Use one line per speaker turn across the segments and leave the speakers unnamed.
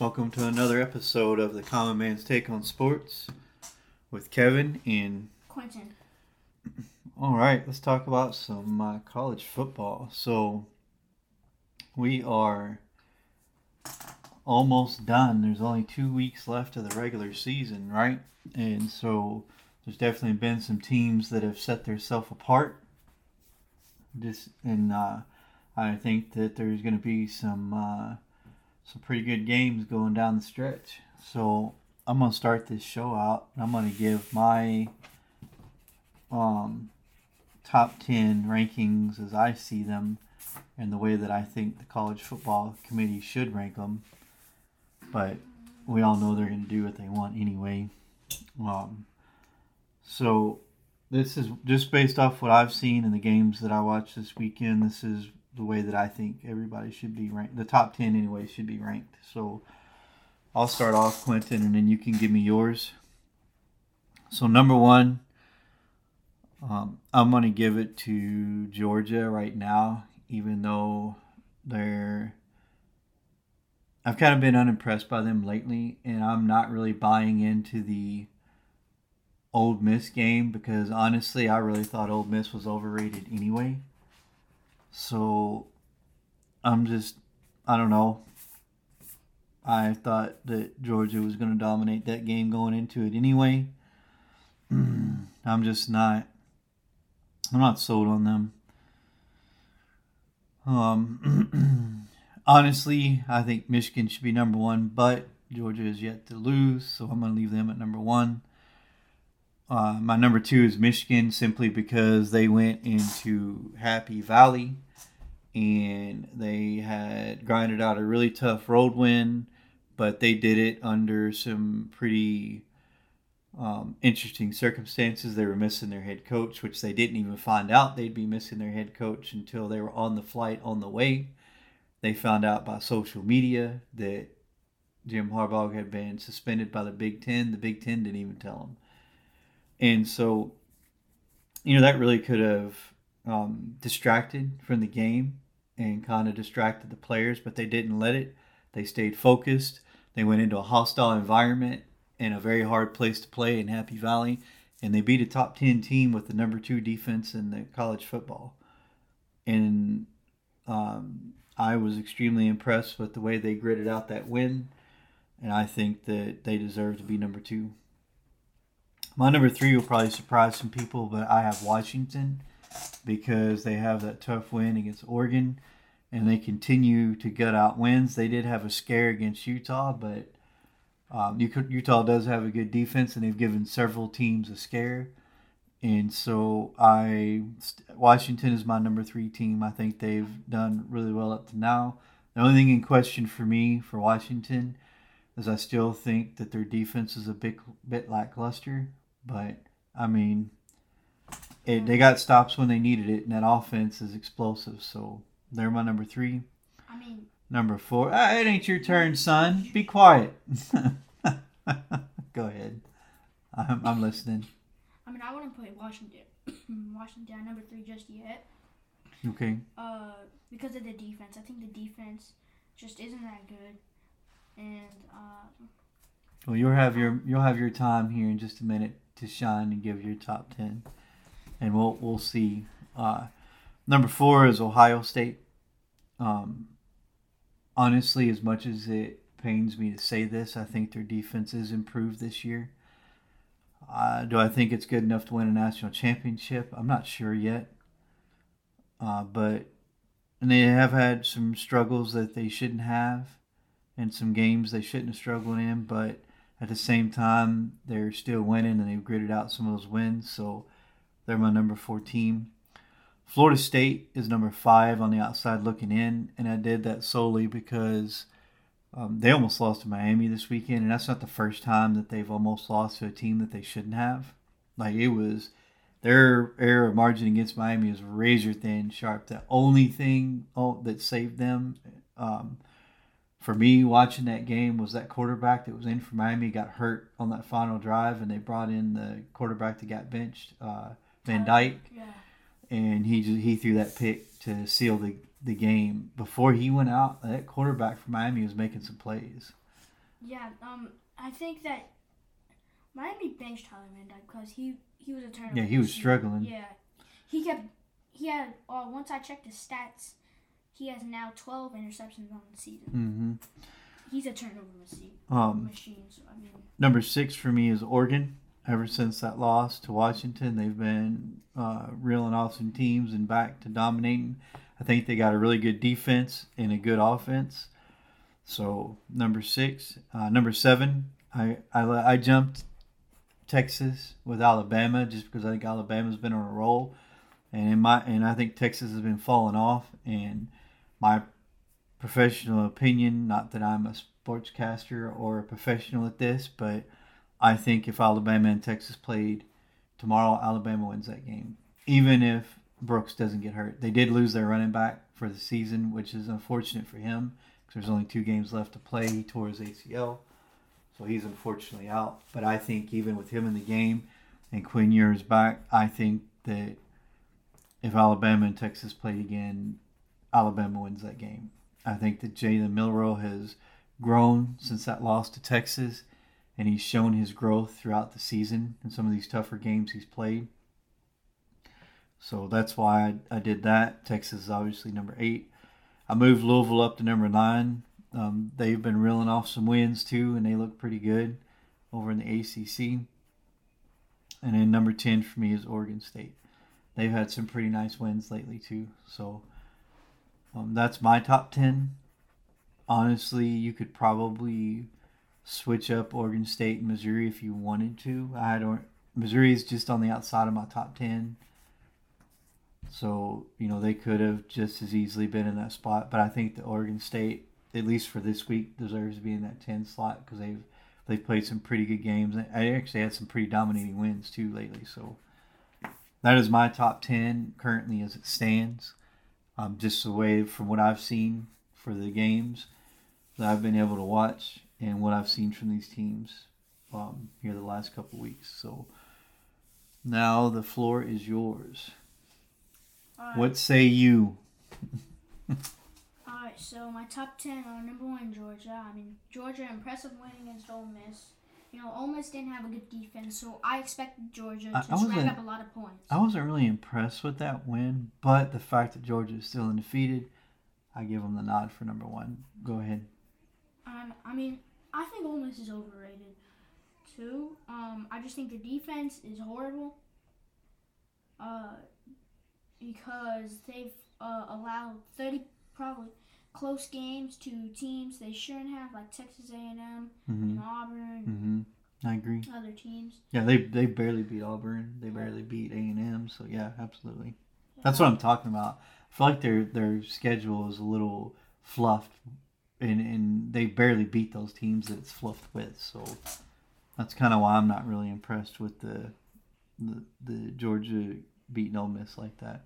Welcome to another episode of the Common Man's Take on Sports with Kevin and
Quentin.
all right, let's talk about some uh, college football. So we are almost done. There's only two weeks left of the regular season, right? And so there's definitely been some teams that have set themselves apart. This and uh, I think that there's going to be some uh, some pretty good games going down the stretch. So I'm gonna start this show out. I'm gonna give my um, top ten rankings as I see them, and the way that I think the college football committee should rank them. But we all know they're gonna do what they want anyway. Um, so this is just based off what I've seen in the games that I watched this weekend. This is the way that I think everybody should be ranked. The top 10, anyway, should be ranked. So I'll start off, Quentin, and then you can give me yours. So, number one, um, I'm going to give it to Georgia right now, even though they're. I've kind of been unimpressed by them lately, and I'm not really buying into the Ole Miss game because honestly, I really thought Ole Miss was overrated anyway. So I'm just, I don't know. I thought that Georgia was going to dominate that game going into it anyway. I'm just not, I'm not sold on them. Um, honestly, I think Michigan should be number one, but Georgia is yet to lose, so I'm going to leave them at number one. Uh, my number two is Michigan simply because they went into Happy Valley and they had grinded out a really tough road win, but they did it under some pretty um, interesting circumstances. They were missing their head coach, which they didn't even find out they'd be missing their head coach until they were on the flight on the way. They found out by social media that Jim Harbaugh had been suspended by the Big Ten. The Big Ten didn't even tell them. And so, you know, that really could have um, distracted from the game and kind of distracted the players, but they didn't let it. They stayed focused. They went into a hostile environment and a very hard place to play in Happy Valley, and they beat a top 10 team with the number two defense in the college football. And um, I was extremely impressed with the way they gritted out that win, and I think that they deserve to be number two. My number three will probably surprise some people, but I have Washington because they have that tough win against Oregon and they continue to gut out wins. They did have a scare against Utah, but um, Utah does have a good defense and they've given several teams a scare. And so I Washington is my number three team. I think they've done really well up to now. The only thing in question for me for Washington is I still think that their defense is a bit bit lackluster. But I mean, it, they got stops when they needed it, and that offense is explosive. So they're my number three.
I mean,
number four. Ah, it ain't your turn, son. Be quiet. Go ahead. I'm, I'm listening.
I mean, I wouldn't put Washington Washington at number three just yet.
Okay.
Uh, because of the defense, I think the defense just isn't that good, and uh.
Well, you'll have your you'll have your time here in just a minute to shine and give your top ten, and we'll we'll see. Uh, number four is Ohio State. Um, honestly, as much as it pains me to say this, I think their defense is improved this year. Uh, do I think it's good enough to win a national championship? I'm not sure yet. Uh, but and they have had some struggles that they shouldn't have, and some games they shouldn't have struggled in. But at the same time, they're still winning and they've gritted out some of those wins. So they're my number four team. Florida State is number five on the outside looking in, and I did that solely because um, they almost lost to Miami this weekend, and that's not the first time that they've almost lost to a team that they shouldn't have. Like it was their error margin against Miami is razor thin, sharp. The only thing oh, that saved them um, for me watching that game was that quarterback that was in for Miami got hurt on that final drive, and they brought in the quarterback that got benched, uh, Van Dyke,
yeah.
and he just, he threw that pick to seal the the game. Before he went out, that quarterback for Miami was making some plays,
Yeah, um, I think that Miami benched Tyler Van Dyke because he he was a turnover.
Yeah, he was struggling.
Yeah, he kept he had. Uh, once I checked his stats, he has now twelve interceptions on the season.
Mm-hmm.
He's a turnover machine.
Um,
machine. So I mean,
number six for me is Oregon. Ever since that loss to Washington, they've been uh, reeling off some teams and back to dominating. I think they got a really good defense and a good offense. So number six, uh, number seven, I, I I jumped Texas with Alabama just because I think Alabama's been on a roll, and in my and I think Texas has been falling off. And my professional opinion, not that I'm a sportscaster or a professional at this, but I think if Alabama and Texas played tomorrow, Alabama wins that game, even if Brooks doesn't get hurt. They did lose their running back for the season, which is unfortunate for him because there's only two games left to play. He tore his ACL, so he's unfortunately out. But I think even with him in the game and Quinn Ewers back, I think that if Alabama and Texas played again, Alabama wins that game. I think that Jalen Milroe has grown since that loss to Texas, and he's shown his growth throughout the season in some of these tougher games he's played. So that's why I, I did that. Texas is obviously number eight. I moved Louisville up to number nine. Um, they've been reeling off some wins too, and they look pretty good over in the ACC. And then number 10 for me is Oregon State. They've had some pretty nice wins lately too. So um, that's my top 10. Honestly, you could probably switch up Oregon State and Missouri if you wanted to. I don't. Missouri is just on the outside of my top 10. So, you know, they could have just as easily been in that spot. But I think the Oregon State, at least for this week, deserves to be in that 10 slot because they've they've played some pretty good games. I actually had some pretty dominating wins too lately. So that is my top 10 currently as it stands. Um, just the way from what I've seen for the games that I've been able to watch and what I've seen from these teams um, here the last couple weeks. So now the floor is yours.
alright.
What say you?
Alright, so my top ten are number one Georgia. I mean Georgia impressive win against Ole Miss. You know, Ole Miss didn't have a good defense, so I expected Georgia to
I
rack up a lot of points.
I wasn't really impressed with that win, but the fact that Georgia is still undefeated, I give them the nod for number one. Go ahead.
Um, I mean, I think Ole Miss is overrated too. Um, I just think the defense is horrible. Uh, because they've uh, allowed thirty probably close games to teams they shouldn't have, like Texas A and M
hmm
and Auburn,
hmm I agree.
other teams.
Yeah, they they barely beat Auburn. They barely beat A and M. So yeah, absolutely. That's what I'm talking about. I feel like their their schedule is a little fluffed, and and they barely beat those teams that it's fluffed with. So that's kind of why I'm not really impressed with the the, the Georgia beating Ole Miss like that.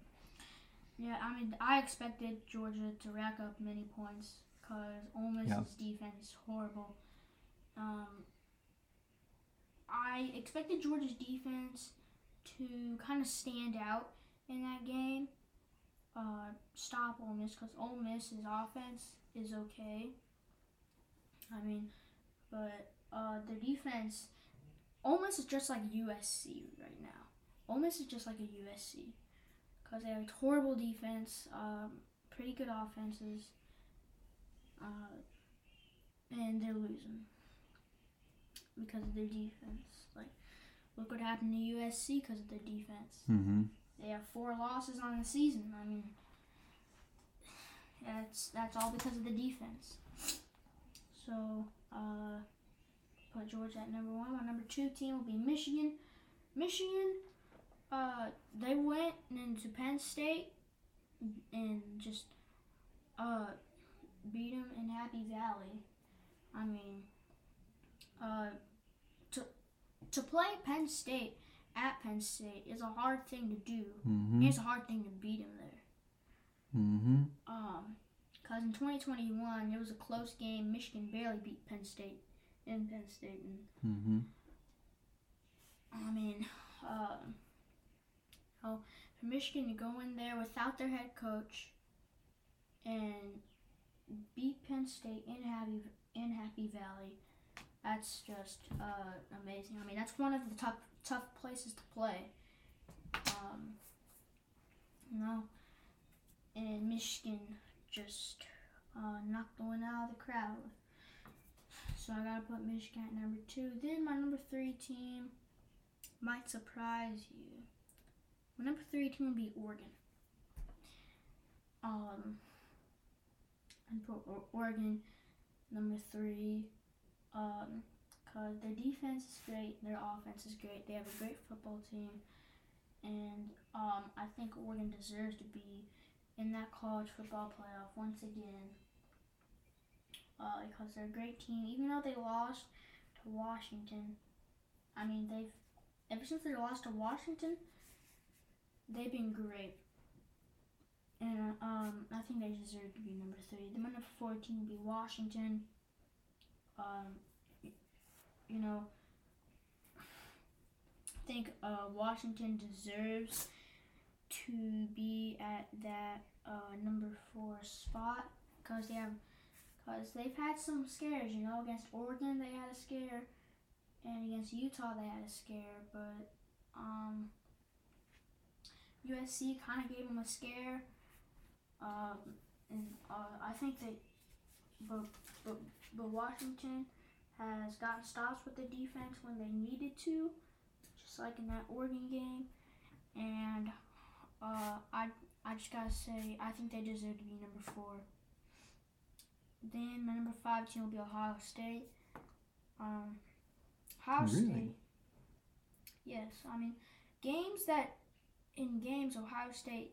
Yeah, I mean, I expected Georgia to rack up many points because Ole Miss's
Yeah.
defense is horrible. Um, I expected Georgia's defense to kind of stand out in that game, uh, stop Ole Miss because Ole Miss's offense is okay. I mean, but uh, their defense, Ole Miss is just like USC right now. Ole Miss is just like a USC because they have a horrible defense, um, pretty good offenses, uh, and they're losing because of their defense. Like, look what happened to USC because of their defense.
Mm-hmm.
They have four losses on the season. I mean, that's that's all because of the defense. So, uh, put Georgia at number one. My number two team will be Michigan. Michigan, uh, they went into Penn State and just uh beat them in Happy Valley. I mean, uh, to to play Penn State at Penn State is a hard thing to do.
Mm-hmm.
It's a hard thing to beat them there.
Mm-hmm.
Um, cause in 2021 it was a close game. Michigan barely beat Penn State in Penn State, and
Mm-hmm.
I mean, uh, oh, for Michigan to go in there without their head coach and beat Penn State in Happy in Happy Valley That's just uh, amazing. I mean, that's one of the tough tough places to play. Um, you know, and Michigan just uh, knocked the wind out of the crowd. So I gotta put Michigan at number two. Then my number three team might surprise you. My number three team would be Oregon. Um, and put Oregon number three. Um, cause their defense is great, their offense is great. They have a great football team, and um, I think Oregon deserves to be in that college football playoff once again. Uh, because they're a great team, even though they lost to Washington. I mean, they've ever since they lost to Washington, they've been great. And um, I think they deserve to be number three. The number four team would be Washington. Um, you know, I think uh, Washington deserves to be at that uh, number four spot because they have because they've had some scares. You know, against Oregon they had a scare, and against Utah they had a scare, but um, USC kind of gave them a scare. Um, and uh, I think that, but, but but Washington has gotten stops with the defense when they needed to, just like in that Oregon game, and uh, I I just gotta say I think they deserve to be number four. Then my number five team will be Ohio State. Um, Ohio
Really?
State. Yes, I mean games that in games Ohio State.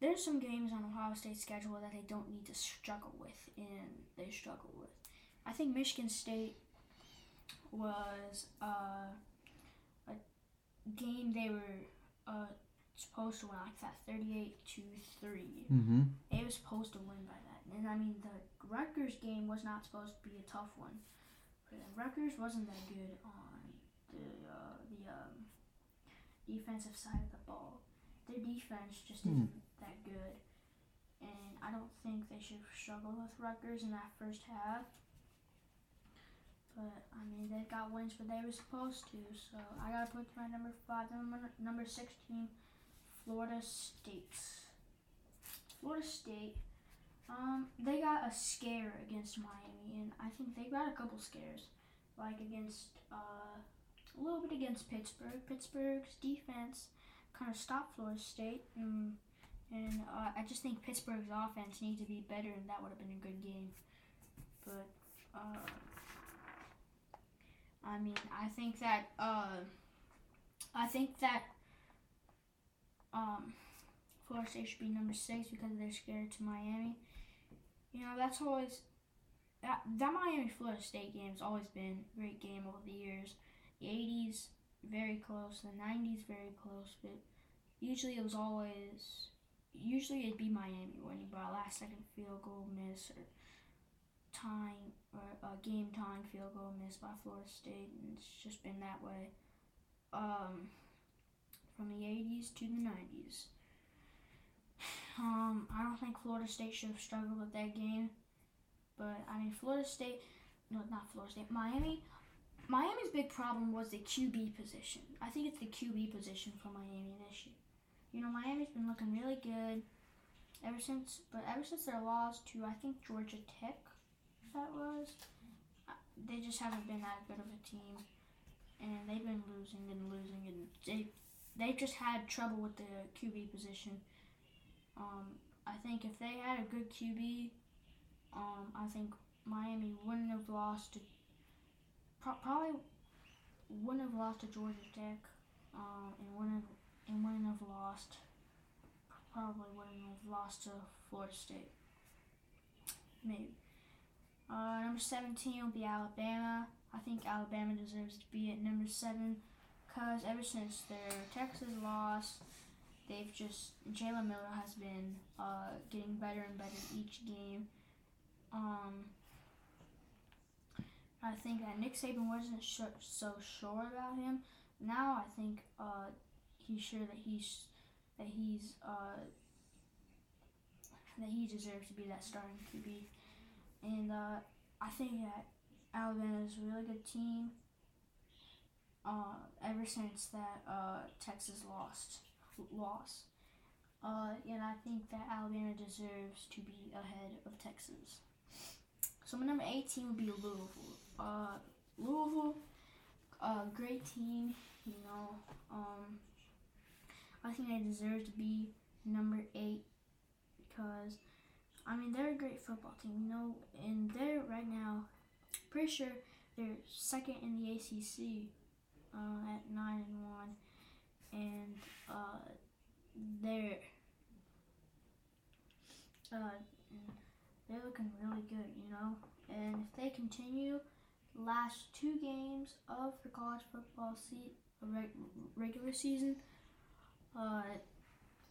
There's some games on Ohio State's schedule that they don't need to struggle with, and they struggle with. I think Michigan State was uh, a game they were uh, supposed to win like that 38 to 3.
Mm-hmm.
They were supposed to win by that. And I mean, the Rutgers game was not supposed to be a tough one. But Rutgers wasn't that good on the uh, defensive side of the ball. Their defense just
Hmm.
isn't that good. And I don't think they should struggle with Rutgers in that first half. But I mean, they got wins, but they were supposed to. So I gotta put my number five, number number sixteen, Florida State. Florida State, um, they got a scare against Miami, and I think they got a couple scares, like against uh, a little bit against Pittsburgh. Pittsburgh's defense kind of stopped Florida State, and and uh, I just think Pittsburgh's offense needs to be better, and that would have been a good game. But uh, I mean, I think that uh, I think that um, Florida State should be number six because they're scared to Miami. You know, that's always that that Miami Florida State game has always been a great game over the years. The eighties very close, the nineties very close, but usually it was always usually it'd be Miami winning by a last second field goal miss or tying or a game tying field goal miss by Florida State, and it's just been that way. Um, from the eighties to the nineties. Um, I don't think Florida State should have struggled with that game. But I mean Florida State no not Florida State, Miami Miami's big problem was the QB position. I think it's the QB position for Miami this year. You know, Miami's been looking really good ever since but ever since their loss to I think Georgia Tech that was uh, they just haven't been that good of a team and they've been losing and losing and they they've just had trouble with the QB position. Um, I think if they had a good QB, um, I think Miami wouldn't have lost to pro- probably wouldn't have lost to Georgia Tech, um, and wouldn't have, and wouldn't have lost probably wouldn't have lost to Florida State. Maybe. Uh, number seventeen will be Alabama. I think Alabama deserves to be at number seven, cause ever since their Texas loss, they've just Jalen Milroe has been uh, getting better and better each game. Um, I think that Nick Saban wasn't su- so sure about him. Now I think uh, he's sure that he's that he's uh, that he deserves to be that starting QB, and uh, I think that Alabama is a really good team. Uh, ever since that uh, Texas lost, lost, uh, and I think that Alabama deserves to be ahead of Texas. So my number 18 would be Louisville. Uh, Louisville, uh, great team. You know, um, I think they deserve to be number eight because I mean they're a great football team. You know, and they're right now pretty sure they're second in the ACC uh, at nine and one, and uh, they're uh, they're looking really good, you know. And if they continue last two games of the college football se- regular season, uh,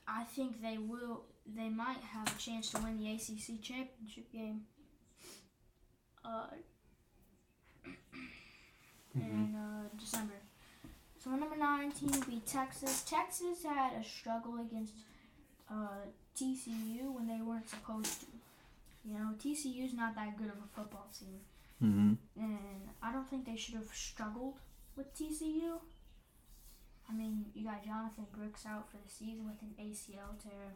I think they will. They might have a chance to win the ACC championship game. Uh,
Mm-hmm.
in uh, December. So number nine team will be Texas. Texas had a struggle against uh, TCU when they weren't supposed to. You know, TCU's not that good of a football team,
Mm-hmm.
and I don't think they should have struggled with TCU. I mean, you got Jonathan Brooks out for the season with an ACL tear.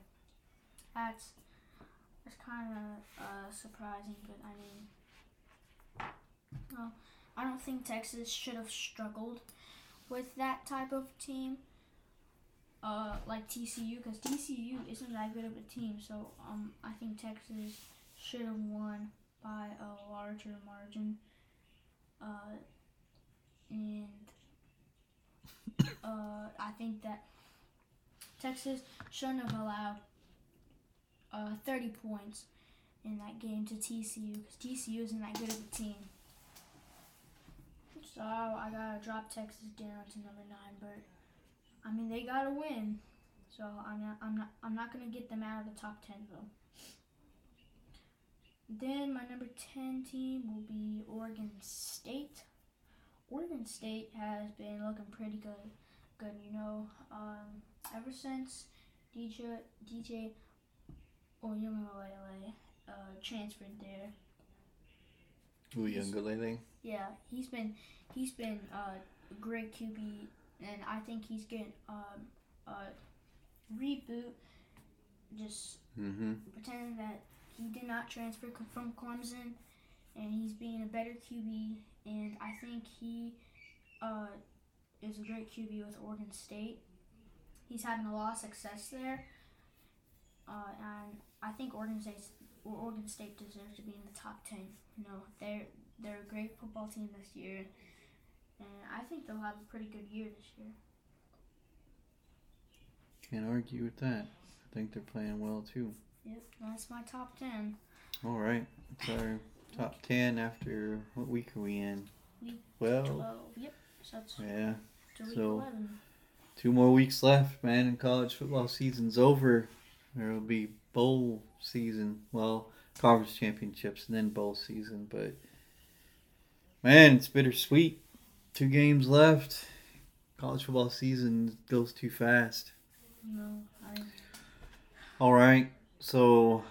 That's that's kind of uh, surprising, but I mean, well, I don't think Texas should have struggled with that type of team, uh, like TCU, because TCU isn't that good of a team. So um, I think Texas should have won by a larger margin, uh, and uh, I think that Texas shouldn't have allowed uh, 30 points in that game to TCU because TCU isn't that good of a team. So I gotta drop Texas down to number nine, but I mean they gotta win. So I'm not I'm not I'm not gonna get them out of the top ten though. Then my number ten team will be Oregon State. Oregon State has been looking pretty good. Good, you know. Um, ever since DJ DJ Uiagalelei uh, transferred there,
Uiagalelei.
yeah, he's been he's been uh, a great QB, and I think he's getting um, a reboot. Just
Mm-hmm.
pretending that he did not transfer from Clemson, and he's being a better QB. And I think he uh, is a great QB with Oregon State. He's having a lot of success there, uh, and I think Oregon State Oregon State deserves to be in the top ten. You know, they're they're a great football team this year, and I think they'll have a pretty good year this year.
Can't argue with that. I think they're playing well too.
Yep, that's my top ten.
All right. It's our top ten after what week are we in?
Week
Well,
Twelve. Yep, so
yeah. so-
eleven.
Two more weeks left, man, and college football season's over. There will be bowl season, well, conference championships, and then bowl season. But man, it's bittersweet. Two games left. College football season goes too fast.
No, I
All right, so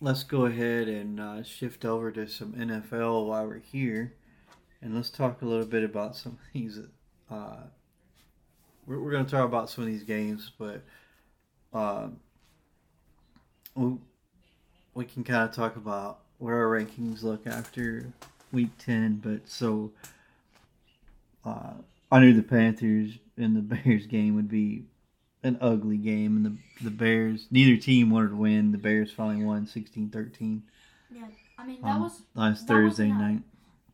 let's go ahead and uh, shift over to some NFL while we're here, and let's talk a little bit about some of these. Uh, we're we're going to talk about some of these games, but uh, we we can kind of talk about where our rankings look after week ten. But so uh, I knew the Panthers and the Bears game would be an ugly game and the the Bears neither team wanted to win. The Bears finally won 16-13
yeah. I mean that was
last
that
Thursday
wasn't a-
night.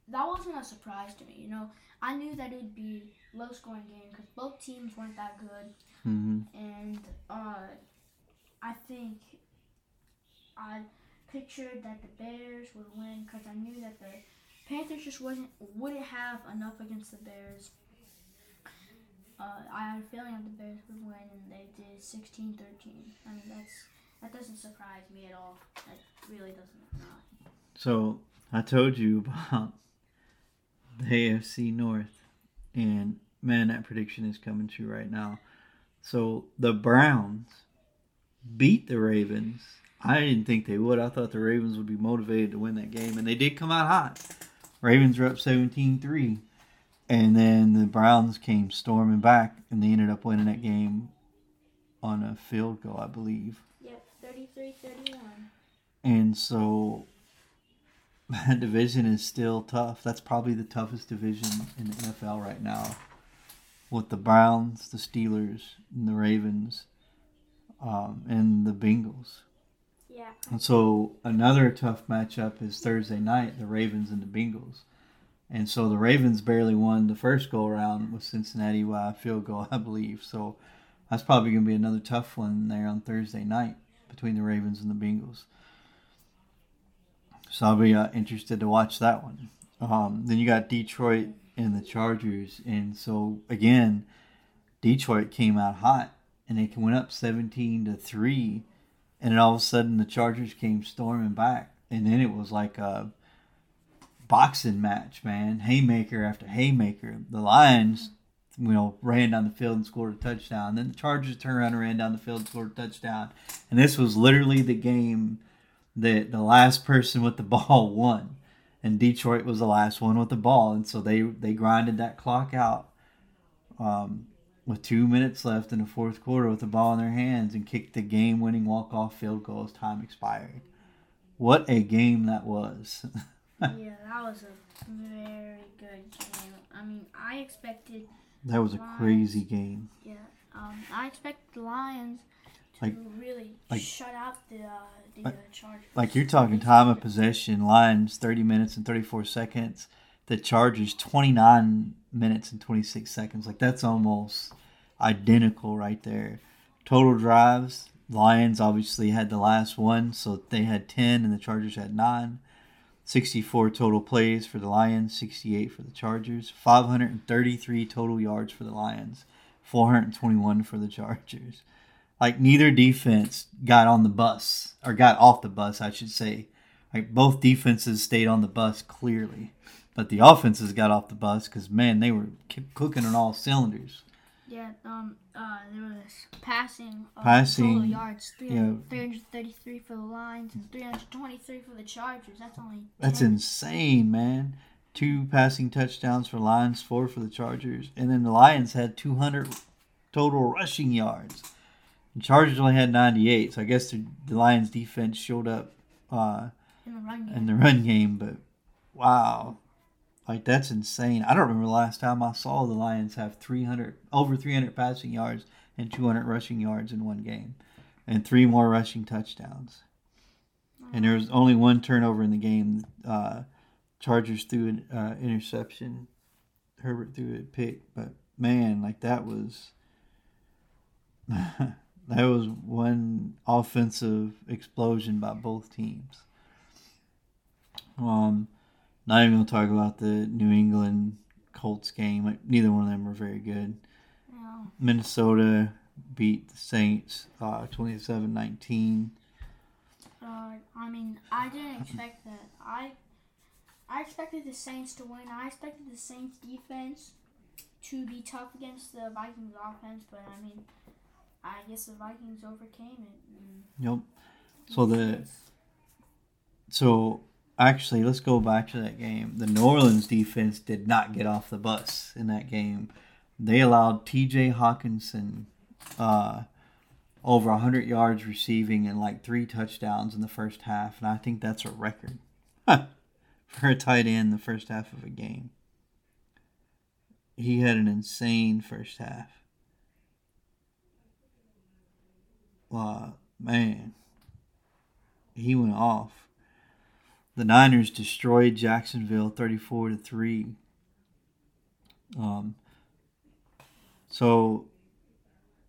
that wasn't a surprise to me. You know, I knew that it would be low scoring game because both teams weren't that good,
hmm
and uh, I think I pictured that the Bears would win because I knew that the Panthers just wasn't wouldn't have enough against the Bears. Uh, I had a feeling that the Bears would win, and they did 16-13. I mean, that's that doesn't surprise me at all. That really doesn't. Not.
So I told you about the AFC North, and man, that prediction is coming true right now. So the Browns beat the Ravens. I didn't think they would. I thought the Ravens would be motivated to win that game, and they did come out hot. Ravens were up 17-3. And then the Browns came storming back, and they ended up winning that game on a field goal, I believe.
Yep, 33-31.
And so that division is still tough. That's probably the toughest division in the NFL right now. With the Browns, the Steelers, and the Ravens, um, and the Bengals.
Yeah.
And so another tough matchup is Thursday night, the Ravens and the Bengals. And so the Ravens barely won the first go around with Cincinnati by a field goal, I believe. So that's probably going to be another tough one there on Thursday night between the Ravens and the Bengals. So I'll be uh, interested to watch that one. Um, then you got Detroit and the Chargers, and so again, Detroit came out hot, and they went up seventeen to three, and then all of a sudden the Chargers came storming back, and then it was like a boxing match, man, haymaker after haymaker. The Lions, you know, ran down the field and scored a touchdown. Then the Chargers turned around and ran down the field and scored a touchdown, and this was literally the game that the last person with the ball won. And Detroit was the last one with the ball, and so they they grinded that clock out um, with two minutes left in the fourth quarter with the ball in their hands and kicked the game-winning walk-off field goal as time expired. What a game that was!
yeah, that was a very good game. I mean, I expected.
That was a crazy game.
Yeah, um, I expect the Lions to
Like-
really
like-
shut out the uh, the
Like-
uh, Chargers.
Like you're talking time of possession, Lions 30 minutes and 34 seconds. The Chargers 29 minutes and 26 seconds. Like that's almost identical right there. Total drives, Lions obviously had the last one, so they had 10 and the Chargers had 9. 64 total plays for the Lions, 68 for the Chargers, 533 total yards for the Lions, 421 for the Chargers. Like neither defense got on the bus or got off the bus, I should say. Like both defenses stayed on the bus clearly, but the offenses got off the bus because man, they were cooking on all cylinders.
Yeah, um, uh, there was passing, uh,
Passing,
total yards, 300,
yeah.
333 for the Lions and 323 for the Chargers. That's only
That's insane, man. Two passing touchdowns for Lions, four for the Chargers, and then the Lions had 200 total rushing yards. The Chargers only had 98, so I guess the, the Lions defense showed up uh,
in the run game.
in the run game, but wow. Like that's insane. I don't remember the last time I saw the Lions have 300 over 300 passing yards and 200 rushing yards in one game and three more rushing touchdowns. And there was only one turnover in the game. Uh, Chargers threw an uh, interception. Herbert threw a pick, but man, like that was that was one offensive explosion by both teams. Um, not even gonna talk about the New England Colts game. Like neither one of them were very good.
Yeah.
Minnesota beat the Saints uh, 27-19.
Uh, I mean, I didn't expect that. I I expected the Saints to win. I expected the Saints defense to be tough against the Vikings offense, but I mean, I guess the Vikings overcame it.
Yep. So the so actually let's go back to that game. The New Orleans defense did not get off the bus in that game. They allowed T.J. Hockenson uh, over 100 yards receiving and like three touchdowns in the first half, and I think that's a record for a tight end the first half of a game. He had an insane first half. Uh, man, he went off. The Niners destroyed Jacksonville 34 to 3. Um, so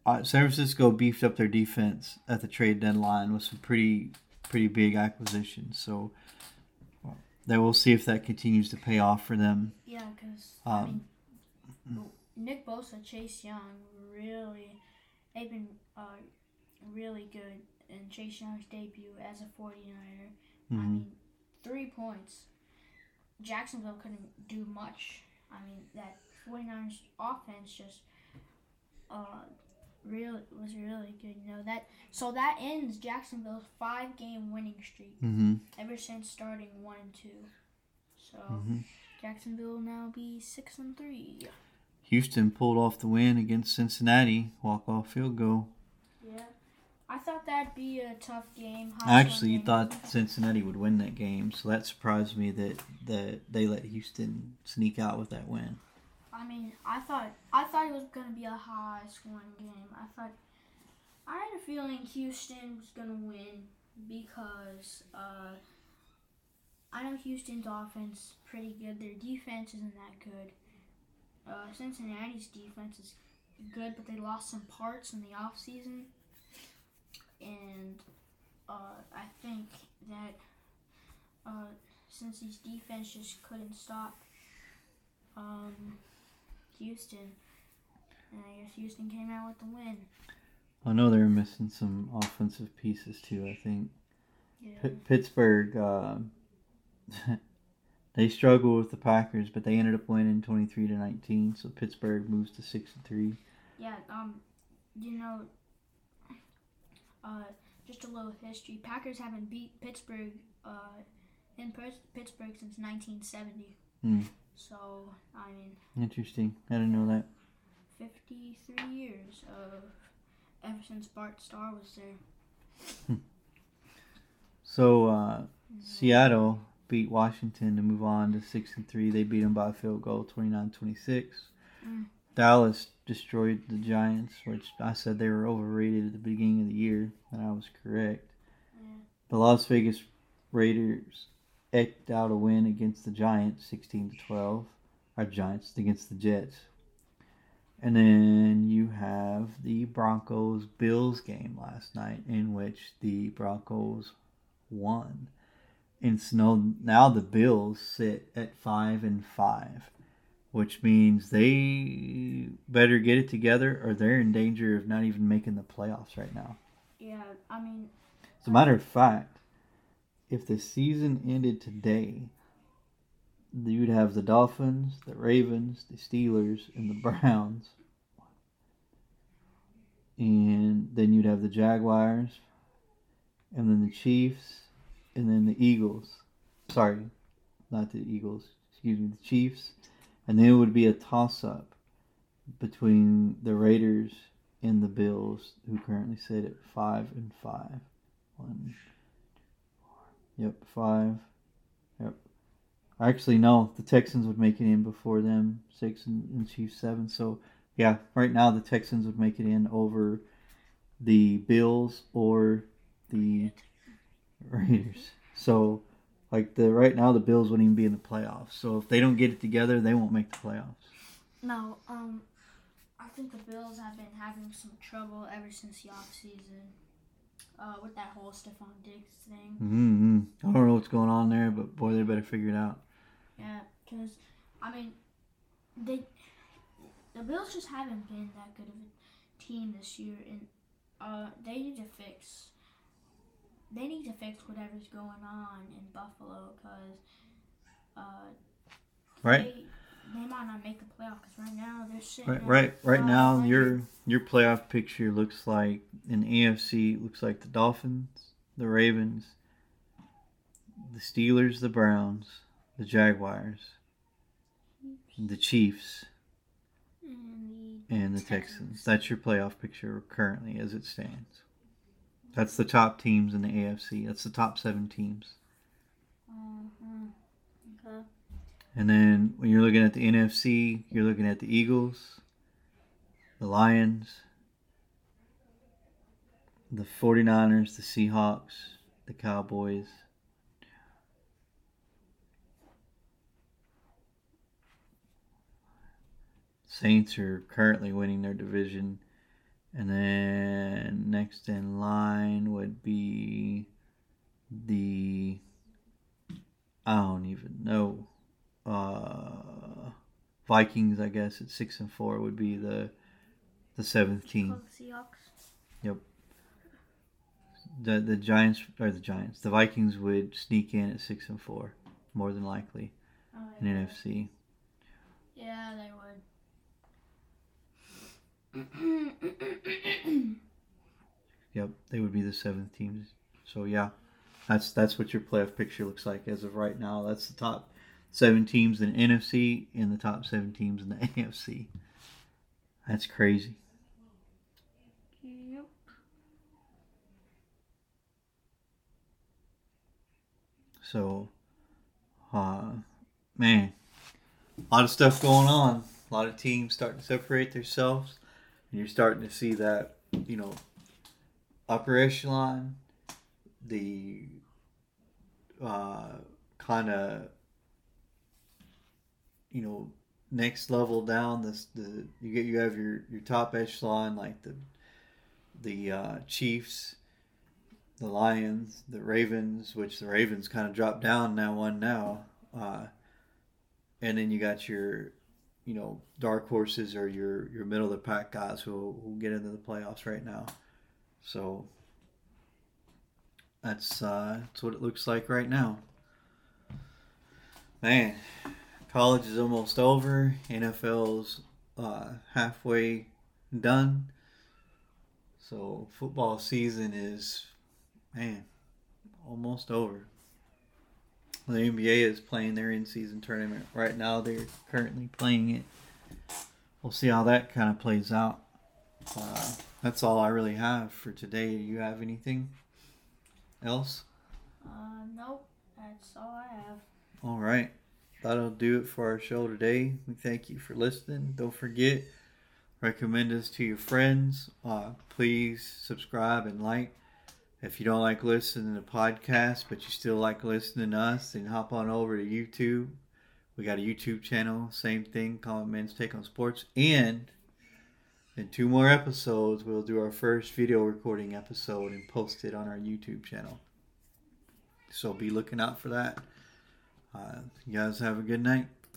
uh, San Francisco beefed up their defense at the trade deadline with some pretty pretty big acquisitions. So uh, they will see if that continues to pay off for them.
Yeah, because I
Um,
mean, Nick Bosa, Chase Young, really, they've been uh, really good in Chase Young's debut as a 49er. I
Mhm.
mean, three points. Jacksonville couldn't do much. I mean, that 49ers offense just uh, really was really good. You know that. So that ends Jacksonville's five-game winning streak
Mm-hmm.
ever since starting one and two. So
Mhm.
Jacksonville will now be six and three.
Houston pulled off the win against Cincinnati, walk off field goal.
I thought that'd be a tough game.
I actually
scoring
thought. Cincinnati would win that game, so that surprised me that, that they let Houston sneak out with that win.
I mean, I thought I thought it was gonna be a high scoring game. I thought I had a feeling Houston was gonna win because uh, I know Houston's offense pretty good. Their defense isn't that good. Uh, Cincinnati's defense is good, but they lost some parts in the offseason. And uh, I think that uh, since these defense just couldn't stop um, Houston, and I guess Houston came out with the win.
I know they were missing some offensive pieces too. I think
Yeah.
P- Pittsburgh uh, they struggled with the Packers, but they ended up winning twenty three to nineteen. So Pittsburgh moves to six and three.
Yeah, um, you know, uh, just a little history. Packers haven't beat Pittsburgh, uh, in Pittsburgh since 1970.
Hmm.
So, I mean,
Interesting. I didn't know that.
53 years of ever since Bart Starr was there.
So uh, Seattle beat Washington to move on to six and three. They beat them by a field goal, 29-26.
Mm.
Dallas destroyed the Giants, which I said they were overrated at the beginning of the year, and I was correct.
Yeah.
The Las Vegas Raiders eked out a win against the Giants, 16 to 12. Our Giants against the Jets. And then you have the Broncos Bills game last night, in which the Broncos won. And so now the Bills sit at five and five, which means they better get it together, or they're in danger of not even making the playoffs right now.
Yeah, I mean,
As a matter of fact, if the season ended today, you'd have the Dolphins, the Ravens, the Steelers, and the Browns. And then you'd have the Jaguars, and then the Chiefs, and then the Eagles. Sorry, not the Eagles. Excuse me, the Chiefs. And then it would be a toss up between the Raiders and the Bills, who currently sit at five and five. One. Yep, five. Yep. Actually, no, the Texans would make it in before them, six and, and Chiefs seven. So, yeah, right now the Texans would make it in over the Bills or the Raiders. So, like the right now, the Bills wouldn't even be in the playoffs. So if they don't get it together, they won't make the playoffs.
no, um, I think the Bills have been having some trouble ever since the offseason. Uh, with that whole Stefon Diggs thing.
Mm-hmm. I don't know what's going on there, but boy, they better figure it out.
Yeah, because I mean, they the Bills just haven't been that good of a team this year, and uh, they need to fix. They need to fix whatever's going on in Buffalo, because uh,
Right.
they, they might not make the playoff. Because right now they're sitting
Right, right, right now
500.
your your playoff picture looks like in AFC looks like the Dolphins, the Ravens, the Steelers, the Browns, the Jaguars, the Chiefs,
and the,
and the Texans. That's your playoff picture currently as it stands. That's the top teams in the AFC. That's the top seven teams.
Mhm. Okay.
And then when you're looking at the NFC, you're looking at the Eagles, the Lions, the 49ers, the Seahawks, the Cowboys. Saints are currently winning their division. And then next in line would be the I don't even know uh, Vikings, I guess at six and four would be the the seventh team.
Call the
The the Giants or the Giants, the Vikings would sneak in at six and four, more than likely
Oh,
in. NFC.
Yeah, they would.
Yep, they would be the seventh teams. So yeah, that's that's what your playoff picture looks like as of right now. That's the top seven teams in the NFC and the top seven teams in the AFC. That's crazy.
Yep.
So, uh, man, a lot of stuff going on. A lot of teams starting to separate themselves, and you're starting to see that, you know, upper echelon, the uh, kind of, you know, next level down. This the you get you have your your top echelon like the the uh, Chiefs the Lions, the Ravens, which the Ravens kind of dropped down now one now, uh, and then you got your, you know, dark horses or your your middle of the pack guys who will get into the playoffs right now. So that's uh, that's what it looks like right now. Man, college is almost over. NFL's uh, halfway done. So football season is man, almost over. The NBA is playing their in-season tournament right now. They're currently playing it. We'll see how that kind of plays out. Uh, that's all I really have for today. Do you have anything else?
Uh, nope. That's all I have.
All right. That'll do it for our show today. We thank you for listening. Don't forget, recommend us to your friends. Uh, please subscribe and like. If you don't like listening to podcasts, but you still like listening to us, then hop on over to YouTube. We got a YouTube channel, same thing, Common Men's Take on Sports. And in two more episodes, we'll do our first video recording episode and post it on our YouTube channel. So be looking out for that. Uh, you guys have a good night.